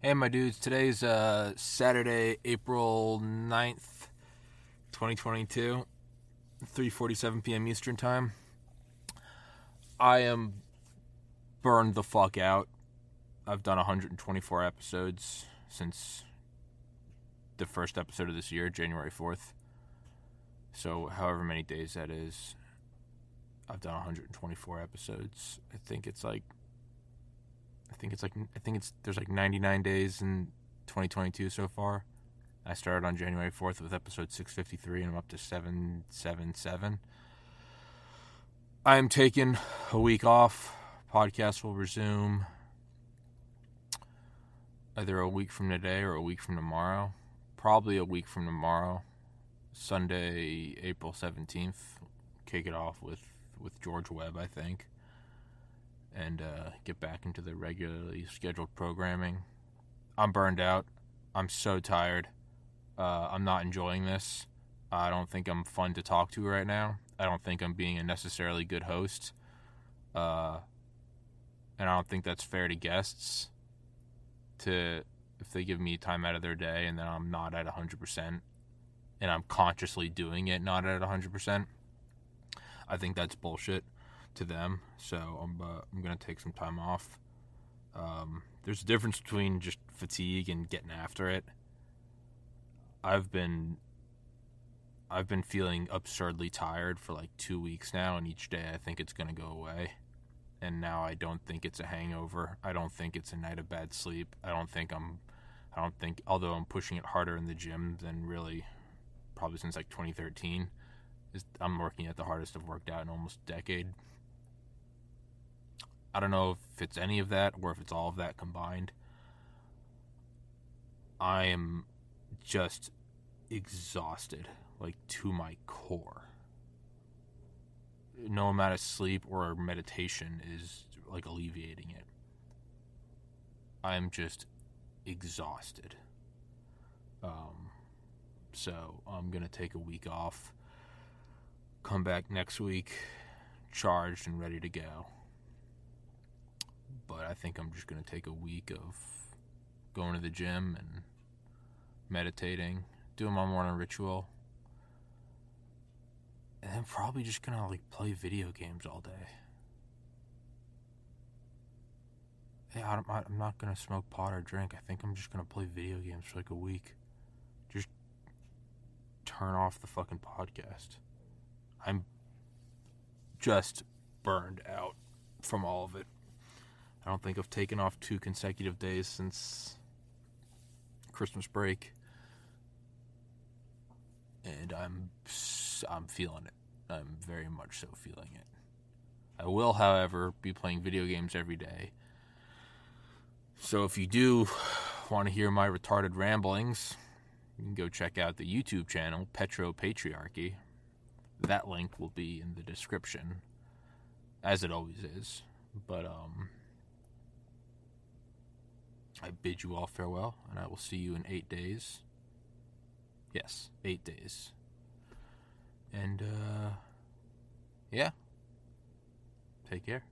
Hey, my dudes. Today's uh, Saturday, April 9th, 2022, 3:47 p.m. Eastern Time. I am burned the fuck out. I've done 124 episodes since the first episode of this year, January 4th. So, however many days that is, I've done 124 episodes. I think it's like think it's like I think it's there's like 99 days in 2022 so far. I started on January 4th with episode 653 and I'm up to 777. I am taking a week off. Podcast will resume either a week from today or a week from tomorrow. Probably a week from tomorrow. Sunday, April 17th. Kick it off with with George Webb, I think and uh, get back into the regularly scheduled programming. I'm burned out. I'm so tired. Uh, I'm not enjoying this. I don't think I'm fun to talk to right now. I don't think I'm being a necessarily good host. Uh, and I don't think that's fair to guests to if they give me time out of their day and then I'm not at 100% and I'm consciously doing it not at 100%. I think that's bullshit to them. So I'm uh, I'm gonna take some time off. Um, there's a difference between just fatigue and getting after it. I've been I've been feeling absurdly tired for like two weeks now, and each day I think it's gonna go away. And now I don't think it's a hangover. I don't think it's a night of bad sleep. I don't think I'm I don't think although I'm pushing it harder in the gym than really probably since like 2013 is I'm working at the hardest I've worked out in almost a decade. I don't know if it's any of that or if it's all of that combined. I am just exhausted, like to my core. No amount of sleep or meditation is like alleviating it. I'm just exhausted. Um, so I'm gonna take a week off. Come back next week, charged and ready to go but I think I'm just going to take a week of going to the gym and meditating, doing my morning ritual, and then probably just going to like play video games all day. Hey, I'm not going to smoke pot or drink. I think I'm just going to play video games for like a week. Just turn off the fucking podcast. I'm just burned out from all of it. I don't think I've taken off two consecutive days since Christmas break, and I'm I'm feeling it. I'm very much so feeling it. I will, however, be playing video games every day. So if you do want to hear my retarded ramblings, you can go check out the YouTube channel Petro Patriarchy. That link will be in the description, as it always is. But um, I bid you all farewell, and I will see you in eight days. Yes, eight days. And, uh, yeah. Take care.